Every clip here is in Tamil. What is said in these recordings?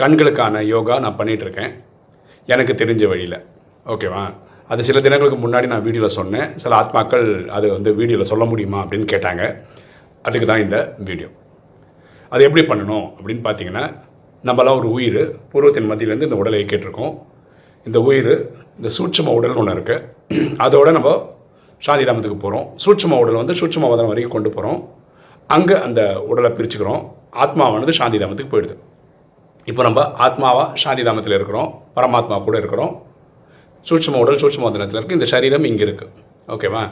கண்களுக்கான யோகா நான் பண்ணிகிட்டு இருக்கேன் எனக்கு தெரிஞ்ச வழியில். ஓகேவா? அது சில தினங்களுக்கு முன்னாடி நான் வீடியோவில் சொன்னேன். சில ஆத்மாக்கள் அது வந்து வீடியோவில் சொல்ல முடியுமா அப்படின்னு கேட்டாங்க. அதுக்கு தான் இந்த வீடியோ. அது எப்படி பண்ணணும் அப்படின்னு பார்த்தீங்கன்னா நம்மளாம் ஒரு உயிர் பூர்வத்தின் மத்தியிலேருந்து இந்த உடலை இயக்கிட்டுருக்கோம். இந்த உயிர் இந்த சூட்சும உடல்னு ஒன்று இருக்குது அதோட நம்ம சாந்திதாமத்துக்கு போகிறோம் சூட்சும உடல் வந்து சூட்சம வதனம் வரைக்கும் கொண்டு போகிறோம் அங்கே அந்த உடலை பிரிச்சுக்கிறோம். ஆத்மாவானது சாந்திதாமத்துக்கு போயிடுது. இப்போ நம்ம ஆத்மாவா சாந்திதாமத்தில் இருக்கிறோம் பரமாத்மா கூட இருக்கிறோம். சூட்சம உடல் சூட்சும வதனத்தில் இருக்குது இந்த சரீரம் இங்கே இருக்குது ஓகேவா?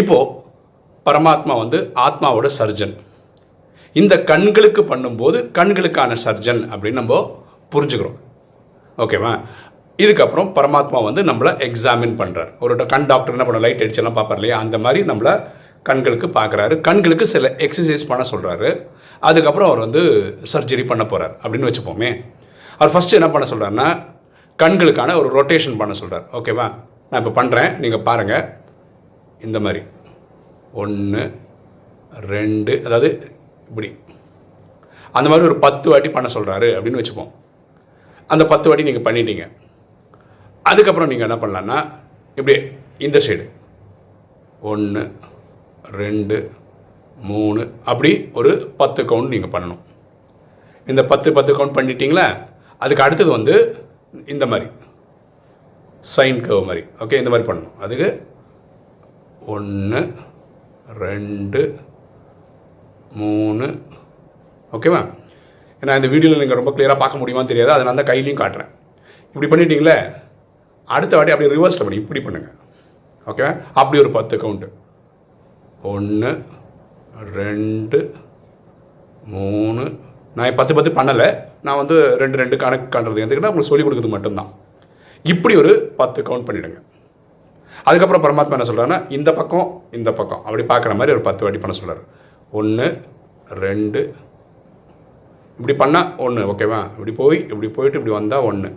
இப்போது பரமாத்மா வந்து ஆத்மாவோட சர்ஜன். இந்த கண்களுக்கு பண்ணும்போது கண்களுக்கான சர்ஜன் அப்படின்னு நம்ம புரிஞ்சுக்கிறோம். ஓகேவா? இதுக்கப்புறம் பரமாத்மா வந்து நம்மளை எக்ஸாமின் பண்ணுறார் ஒரு கண் டாக்டர் என்ன பண்ண லைட் அடிச்செல்லாம் பார்ப்பார் இல்லையா? அந்த மாதிரி நம்மளை கண்களுக்கு பார்க்குறாரு. கண்களுக்கு சில எக்ஸசைஸ் பண்ண சொல்கிறாரு அதுக்கப்புறம் அவர் வந்து சர்ஜரி பண்ண போகிறார் அப்படின்னு வச்சுப்போமே. அவர் ஃபஸ்ட்டு என்ன பண்ண சொல்கிறாருன்னா கண்களுக்கான ஒரு ரொட்டேஷன் பண்ண சொல்கிறார் ஓகேவா நான் இப்போ பண்ணுறேன் நீங்கள் பாருங்கள் இந்த மாதிரி. ஒன்று ரெண்டு அதாவது இப்படி. அந்த மாதிரி ஒரு பத்து வாட்டி பண்ண சொல்கிறாரு அப்படின்னு வச்சுப்போம். அந்த பத்து வாட்டி நீங்கள் பண்ணிட்டீங்க. அதுக்கப்புறம் நீங்கள் என்ன பண்ணலான்னா இப்படி இந்த சைடு ஒன்று ரெண்டு மூணு அப்படி ஒரு பத்து கவுண்ட் நீங்கள் பண்ணணும். இந்த பத்து பத்து கவுண்ட் பண்ணிட்டீங்களா? அதுக்கு அடுத்தது வந்து இந்த மாதிரி சைன் கவ் மாதிரி. ஓகே இந்த மாதிரி பண்ணணும். அதுக்கு ஒன்று ரெண்டு மூணு. ஓகேவா ஏன்னா இந்த வீடியோவில் நீங்கள் ரொம்ப கிளியராக பார்க்க முடியுமான்னு தெரியாது. அதனால தான் கையிலையும் காட்டுறேன். இப்படி பண்ணிட்டீங்களே அடுத்த வாட்டி அப்படியே ரிவர்ஸில் பண்ணி இப்படி பண்ணுங்கள் ஓகேவா அப்படி ஒரு பத்து கவுண்ட்டு ஒன்று ரெண்டு மூணு. நான் பத்து பத்து பண்ணலை. நான் வந்து ரெண்டு ரெண்டு கணக்கு காண்றது எதுக்குன்னா உங்களுக்கு சொல்லிக் கொடுக்குறது மட்டும்தான். இப்படி ஒரு பத்து கவுண்ட் பண்ணிவிடுங்க அதுக்கப்புறம் பரமாத்மா என்ன சொல்கிறாருன்னா இந்த பக்கம் இந்த பக்கம். அப்படி பார்க்குற மாதிரி ஒரு பத்து வாட்டி பண்ண சொல்கிறார் ஒன்று ரெண்டு. இப்படி பண்ணால் ஒன்று ஓகேவா இப்படி போய் இப்படி போயிட்டு இப்படி வந்தால் ஒன்று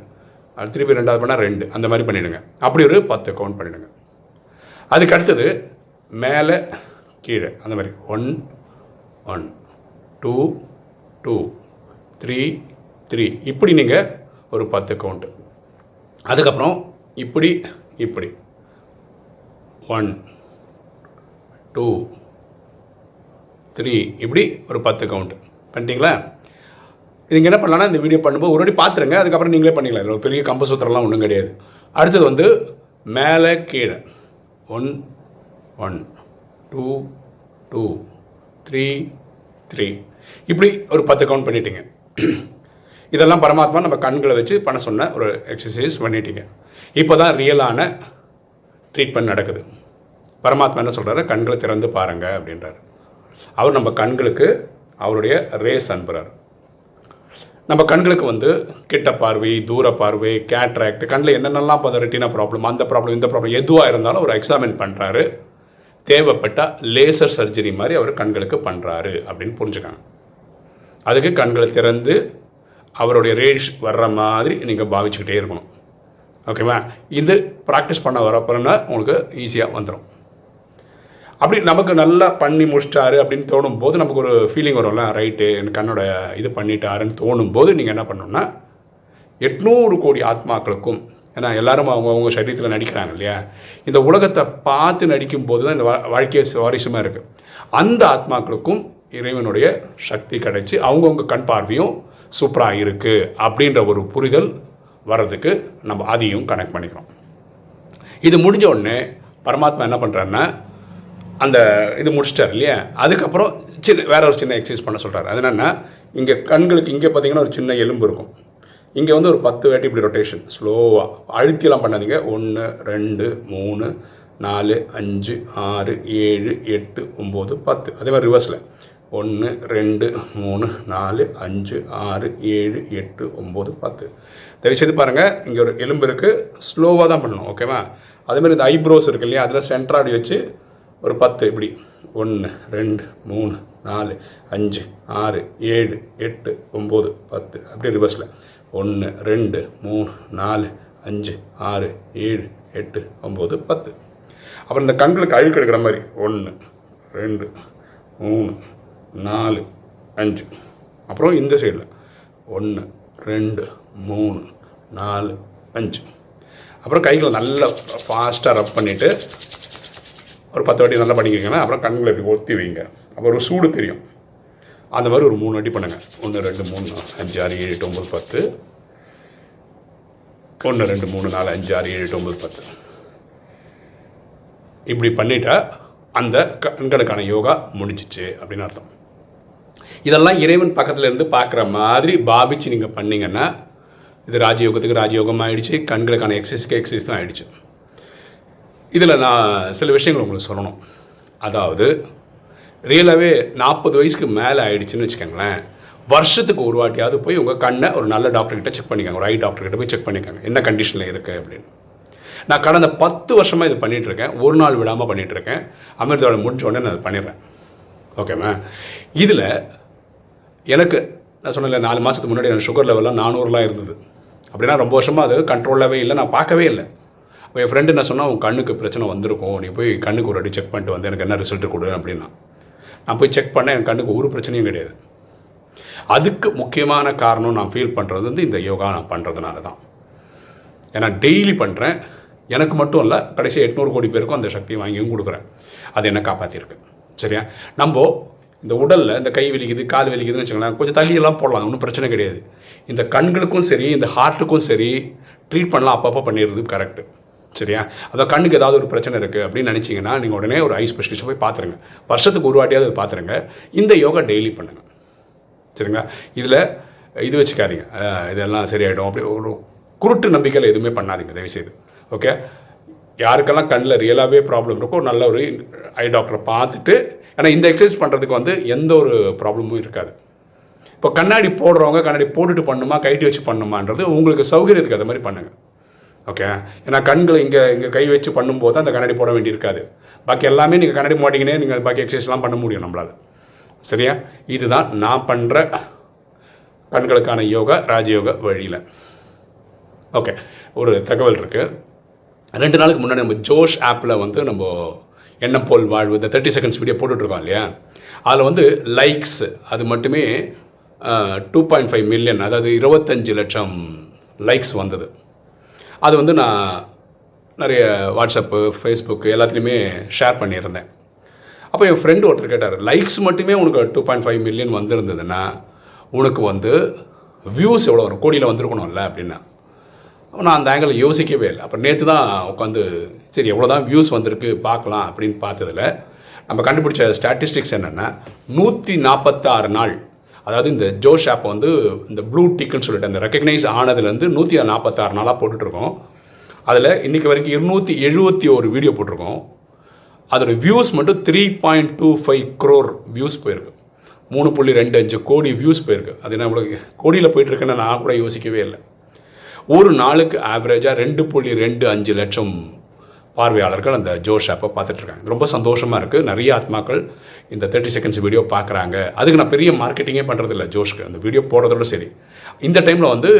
அது திருப்பி ரெண்டாவது பண்ணால் ரெண்டு. அந்த மாதிரி பண்ணிவிடுங்க அப்படி ஒரு பத்து கவுண்ட் பண்ணிவிடுங்க அதுக்கு அடுத்தது மேலே கீழே அந்த மாதிரி. One one two two three three இப்படி நீங்கள் ஒரு பத்து கவுண்ட்டு அதுக்கப்புறம் இப்படி இப்படி. ஒன் டூ த்ரீ இப்படி ஒரு பத்து கவுண்ட் பண்ணிட்டீங்களா? இதுக்கு என்ன பண்ணலாம் இந்த வீடியோ பண்ணும்போது ஒரு பார்த்துருங்க அதுக்கப்புறம் நீங்களே பண்ணிக்கலாம். இதில் பெரிய கம்பசூத்திரம்லாம் ஒன்றும் கிடையாது. அடுத்தது வந்து மேலே கீழே. One one two two three three இப்படி ஒரு பத்து கவுண்ட் பண்ணிட்டீங்க. இதெல்லாம் பரமாத்மா நம்ம கண்களை வச்சு பண்ண சொன்ன ஒரு எக்ஸசைஸ் பண்ணிட்டீங்க. இப்போ தான் ரியலான ட்ரீட்மெண்ட் நடக்குது. பரமாத்மா என்ன சொல்கிறாரு கண்களை திறந்து பாருங்க அப்படின்றாரு. அவர் நம்ம கண்களுக்கு அவருடைய ரேஸ் அனுப்புகிறார் நம்ம கண்களுக்கு வந்து கிட்ட பார்வை தூர பார்வை கேட்ராக்ட் கண்ணில் என்னென்னலாம் இப்போ ரெட்டினா ப்ராப்ளம் அந்த ப்ராப்ளம் இந்த ப்ராப்ளம் எதுவாக இருந்தாலும் அவர் எக்ஸாமின் பண்ணுறாரு தேவைப்பட்டால் லேசர் சர்ஜரி மாதிரி அவர் கண்களுக்கு பண்ணுறாரு அப்படின்னு புரிஞ்சுக்காங்க அதுக்கு கண்களை திறந்து அவருடைய ரேஷ் வர்ற மாதிரி நீங்கள் பாவிச்சுக்கிட்டே இருக்கணும். ஓகேவா இது ப்ராக்டிஸ் பண்ண வரப்போனா உங்களுக்கு ஈஸியாக வந்துடும் அப்படி நமக்கு நல்லா பண்ணி முடிச்சிட்டாரு அப்படின்னு தோணும் போது நமக்கு ஒரு ஃபீலிங் வரும்ல ரைட்டு என் கண்ணோட இது பண்ணிட்டாருன்னு தோணும் போது நீங்கள் என்ன பண்ணணும்னா எட்நூறு கோடி ஆத்மாக்களுக்கும் ஏன்னா எல்லாரும் அவங்க அவங்க சரீரத்தில் நடிக்கிறாங்க இல்லையா? இந்த உலகத்தை பார்த்து நடிக்கும் போது தான் இந்த வாழ்க்கையை சுவாரஸ்யமாக இருக்குது அந்த ஆத்மாக்களுக்கும் இறைவனுடைய சக்தி கிடைச்சி அவங்கவுங்க கண் பார்வையும் சூப்பராக இருக்குது அப்படின்ற ஒரு புரிதல் வர்றதுக்கு நம்ம அதையும் கனெக்ட் பண்ணிக்கிறோம். இது முடிஞ்ச உடனே பரமாத்மா என்ன பண்ணுறாருன்னா அந்த இது முடிச்சிட்டார் இல்லையா? அதுக்கப்புறம் சின்ன வேற ஒரு சின்ன எக்ஸசைஸ் பண்ண சொல்கிறார் அது என்னென்னா இங்கே கண்களுக்கு இங்கே பார்த்தீங்கன்னா ஒரு சின்ன எலும்பு இருக்கும். இங்கே வந்து ஒரு பத்து வாட்டி இப்படி ரொட்டேஷன் ஸ்லோவாக அழுத்திலாம் பண்ணாதீங்க. ஒன்று ரெண்டு மூணு நாலு அஞ்சு ஆறு ஏழு எட்டு ஒம்பது பத்து. அதே மாதிரி ரிவர்ஸில் ஒன்று ரெண்டு மூணு நாலு அஞ்சு ஆறு ஏழு எட்டு ஒம்பது பத்து. தெரிச்சது பாருங்கள் இங்கே ஒரு எலும்பு இருக்குது ஸ்லோவாக தான் பண்ணணும். ஓகேவா அதேமாதிரி இந்த ஐப்ரோஸ் இருக்கு இல்லையா? அதில் சென்டராடி வச்சு ஒரு பத்து இப்படி. ஒன்று ரெண்டு மூணு நாலு அஞ்சு ஆறு ஏழு எட்டு ஒம்பது பத்து. அப்படியே ரிவர்ஸில் ஒன்று ரெண்டு மூணு நாலு அஞ்சு ஆறு ஏழு எட்டு ஒம்பது பத்து. அப்புறம் இந்த கண்களுக்கு அழுக்கு எடுக்கிற மாதிரி. ஒன்று ரெண்டு மூணு நாலு அஞ்சு. அப்புறம் இந்த சைடில் ஒன்று ரெண்டு மூணு நாலு அஞ்சு. அப்புறம் கைகளை நல்லா ஃபாஸ்ட்டாக ரப் பண்ணிவிட்டு ஒரு பத்து வாட்டி நல்லா பண்ணிக்கிறீங்கன்னா அப்புறம் கண்களை இப்படி ஒத்தி வைங்க. அப்புறம் ஒரு சூடு தெரியும். அந்த மாதிரி ஒரு மூணு வாட்டி பண்ணுங்கள் ஒன்று ரெண்டு மூணு அஞ்சு ஆறு ஏழு எட்டு ஒம்பது பத்து. ஒன்று ரெண்டு மூணு நாலு அஞ்சு ஆறு ஏழு எட்டு ஒம்பது பத்து. இப்படி பண்ணிட்டா அந்த கண்களுக்கான யோகா முடிஞ்சிச்சு அப்படின்னு அர்த்தம். இதெல்லாம் இறைவன் பக்கத்தில் இருந்து பார்க்குற மாதிரி பாபிச்சு நீங்கள் பண்ணீங்கன்னா இது ராஜயோகத்துக்கு ராஜயோகம் ஆயிடுச்சு கண்களுக்கான எக்ஸசைஸ்க்கு எக்ஸசைஸ் தான் ஆயிடுச்சு. இதில் நான் சில விஷயங்கள் உங்களுக்கு சொல்லணும். அதாவது ரியலாகவே நாற்பது வயசுக்கு மேலே ஆயிடுச்சுன்னு வச்சுக்கோங்களேன். வருஷத்துக்கு ஒரு வாட்டியாவது போய் உங்கள் கண்ணை ஒரு நல்ல டாக்டர்கிட்ட செக் பண்ணிக்கோங்க. ஒரு ஐ டாக்டர்கிட்ட போய் செக் பண்ணிக்கோங்க. என்ன கண்டிஷனில் இருக்குது அப்படின்னு. நான் கடந்த பத்து வருஷமாக இது பண்ணிகிட்டு இருக்கேன். ஒரு நாள் விடாமல் பண்ணிகிட்டு இருக்கேன். அமிர்தோட முடிஞ்ச உடனே நான் அதை பண்ணிடுறேன். ஓகேம்மா இதில் எனக்கு நான் சொன்னல நாலு மாதத்துக்கு முன்னாடி எனக்கு சுகர் லெவலில் நானூறுலாம் இருந்தது. அப்படின்னா ரொம்ப வருஷமாக அது கண்ட்ரோலாகவே இல்லை. நான் பார்க்கவே இல்லை. அப்போ என் ஃப்ரெண்டு என்ன சொன்னால் உன் கண்ணுக்கு பிரச்சனை வந்திருக்கும். நீ போய் கண்ணுக்கு ஒரு அடி செக் பண்ணிட்டு வந்து எனக்கு என்ன ரிசல்ட் கொடு அப்படின்னா. நான் போய் செக் பண்ணேன் என் கண்ணுக்கு ஒரு பிரச்சனையும் கிடையாது. அதுக்கு முக்கியமான காரணம் நான் ஃபீல் பண்ணுறது வந்து இந்த யோகா நான் பண்ணுறதுனால தான். ஏன்னா டெய்லி பண்ணுறேன் எனக்கு மட்டும் இல்லை கடைசி எட்நூறு கோடி பேருக்கும் அந்த சக்தியை வாங்கியும் கொடுக்குறேன். அது என்ன காப்பாற்றிருக்கு சரியா? நம்ம இந்த உடலில் இந்த கை வலிக்குது கால் வலிக்குதுன்னு வச்சுக்கோங்களேன் கொஞ்சம் தள்ளியெல்லாம் போடலாம் ஒன்றும் பிரச்சனை கிடையாது. இந்த கண்களுக்கும் சரி இந்த ஹார்ட்டுக்கும் சரி ட்ரீட் பண்ணலாம் அப்பப்போ பண்ணிடுறது கரெக்டு சரியா? அதான் கண்ணுக்கு ஏதாவது ஒரு பிரச்சனை இருக்குது அப்படின்னு நினச்சிங்கன்னா நீங்கள் உடனே ஒரு ஐ ஸ்பெஷலிஸ்ட்டை போய் பார்த்துருங்க வருஷத்துக்கு ஒரு வாட்டியாவது அது பார்த்துருங்க இந்த யோகா டெய்லி பண்ணுங்கள் சரிங்களா? இதில் இது வச்சுக்காதீங்க. இதெல்லாம் சரியாயிடும். அப்படி ஒரு குருட்டு நம்பிக்கையில் எதுவுமே பண்ணாதீங்க தயவுசெய்து. ஓகே? யாருக்கெல்லாம் கண்ணில் ரியலாகவே ப்ராப்ளம் இருக்கோ நல்ல ஒரு ஐ டாக்டரை பார்த்துட்டு ஏன்னா இந்த எக்ஸசைஸ் பண்ணுறதுக்கு வந்து எந்த ஒரு ப்ராப்ளமும் இருக்காது. இப்போ கண்ணாடி போடுறவங்க கண்ணாடி போட்டுட்டு பண்ணுமா கைட்டி வச்சு பண்ணுமான்றது உங்களுக்கு சௌகரியத்துக்கு அது மாதிரி பண்ணுங்கள் ஓகே ஏன்னா கண்களை இங்கே இங்கே கை வச்சு பண்ணும்போது அந்த கண்ணாடி போட வேண்டியிருக்காது. பாக்கி எல்லாமே நீங்கள் கண்ணாடி மாட்டிங்கன்னே நீங்கள் பாக்கி எக்ஸசைஸ்லாம் பண்ண முடியும் நம்மளால். சரியா? இதுதான் நான் பண்ணுற கண்களுக்கான யோகா ராஜயோக வழியில். ஓகே ஒரு தகவல் இருக்குது ரெண்டு நாளுக்கு முன்னாடி நம்ம ஜோஷ் ஆப்பில் வந்து நம்ம எண்ணம் போல் வாழ்வு இந்த தேர்ட்டி செகண்ட்ஸ் வீடியோ போட்டுட்ருக்கோம் இல்லையா? அதில் வந்து லைக்ஸ் அது மட்டுமே டூ பாயிண்ட் ஃபைவ் மில்லியன் அதாவது இருபத்தஞ்சு லட்சம் லைக்ஸ் வந்தது. அது வந்து நான் நிறைய வாட்ஸ்அப்பு ஃபேஸ்புக்கு எல்லாத்துலேயுமே ஷேர் பண்ணியிருந்தேன். அப்போ என் ஃப்ரெண்டு ஒருத்தர் கேட்டார் லைக்ஸ் மட்டுமே உனக்கு டூ பாயிண்ட் ஃபைவ் மில்லியன் வந்திருந்ததுன்னா உனக்கு வந்து வியூஸ் எவ்வளோ வரும்? கோடியில் வந்திருக்கணும்ல அப்படின்னா. நான் அந்த ஆங்கிள் யோசிக்கவே இல்லை. அப்போ நேற்று தான் உட்காந்து சரி எவ்வளோ தான் வியூஸ் வந்திருக்கு பார்க்கலாம் அப்படின்னு பார்த்ததில் நம்ம கண்டுபிடிச்ச ஸ்டாட்டிஸ்டிக்ஸ் என்னென்னா நூற்றி நாற்பத்தாறு நாள் அதாவது இந்த ஜோஷ் ஆப் வந்து இந்த ப்ளூ டிக்குன்னு சொல்லிட்டு அந்த ரெக்கக்னைஸ் ஆனதுலேருந்து நூற்றி நாற்பத்தாறு நாளாக போட்டுட்ருக்கோம். அதில் இன்றைக்கி வரைக்கும் இருநூற்றி எழுபத்தி ஒரு வீடியோ போட்டிருக்கோம். அதோடய வியூஸ் மட்டும் three point two five crore views போயிருக்கு. மூணு புள்ளி ரெண்டு அஞ்சு கோடி வியூஸ் போயிருக்கு. அது என்ன உங்களுக்கு கோடியில் போயிட்டுருக்குன்னு நான் கூட யோசிக்கவே இல்லை. ஒரு நாளுக்கு ஆவரேஜாக ரெண்டு புள்ளி ரெண்டு அஞ்சு லட்சம் பார்வையாளர்கள் அந்த ஜோஷ் ஆப்பை பார்த்துட்ருக்காங்க. ரொம்ப சந்தோஷமாக இருக்குது நிறைய ஆத்மாக்கள் இந்த தேர்ட்டி செகண்ட்ஸ் வீடியோ பார்க்குறாங்க. அதுக்கு நான் பெரிய மார்க்கெட்டிங்கே பண்ணுறதில்ல ஜோஷ்க்கு. அந்த வீடியோ போடுறதோட சரி. இந்த டைமில் வந்து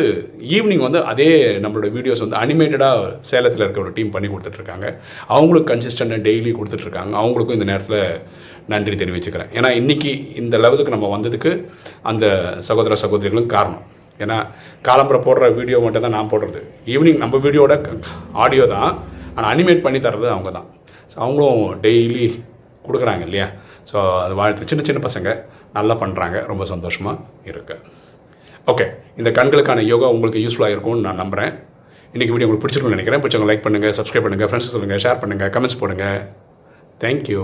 ஈவினிங் வந்து அதே நம்மளோட வீடியோஸ் வந்து அனிமேட்டடாக சேலத்தில் இருக்க ஒரு டீம் பண்ணி கொடுத்துட்ருக்காங்க. அவங்களுக்கு கன்சிஸ்டண்ட்டாக டெய்லி கொடுத்துட்ருக்காங்க. அவங்களுக்கும் இந்த நேரத்தில் நன்றி தெரிவிச்சுக்கிறேன். ஏன்னா இன்றைக்கி இந்த லெவலுக்கு நம்ம வந்ததுக்கு அந்த சகோதர சகோதரிகளும் காரணம். ஏன்னா காலம்புரை போடுற வீடியோ மட்டும் தான் நான் போடுறது. ஈவினிங் நம்ம வீடியோட ஆடியோ தான். ஆனால் அனிமேட் பண்ணி தர்றது அவங்க தான் ஸோ அவங்களும் டெய்லி கொடுக்குறாங்க இல்லையா? ஸோ அது வாழ்த்து. சின்ன சின்ன பசங்க நல்லா பண்ணுறாங்க ரொம்ப சந்தோஷமாக இருக்கு. ஓகே இந்த கண்களுக்கான யோகா உங்களுக்கு யூஸ்ஃபுல்லாக இருக்கும்னு நான் நம்புகிறேன் இன்றைக்கி வீடியோ உங்களுக்கு பிடிச்சிருக்கும்னு நினைக்கிறேன். பிடிச்சவங்க லைக் பண்ணுங்கள் சப்ஸ்கிரைப் பண்ணுங்கள் ஃப்ரெண்ட்ஸ் சொல்லுங்கள் ஷேர் பண்ணுங்கள் கமெண்ட்ஸ் போடுங்கள் தேங்க்யூ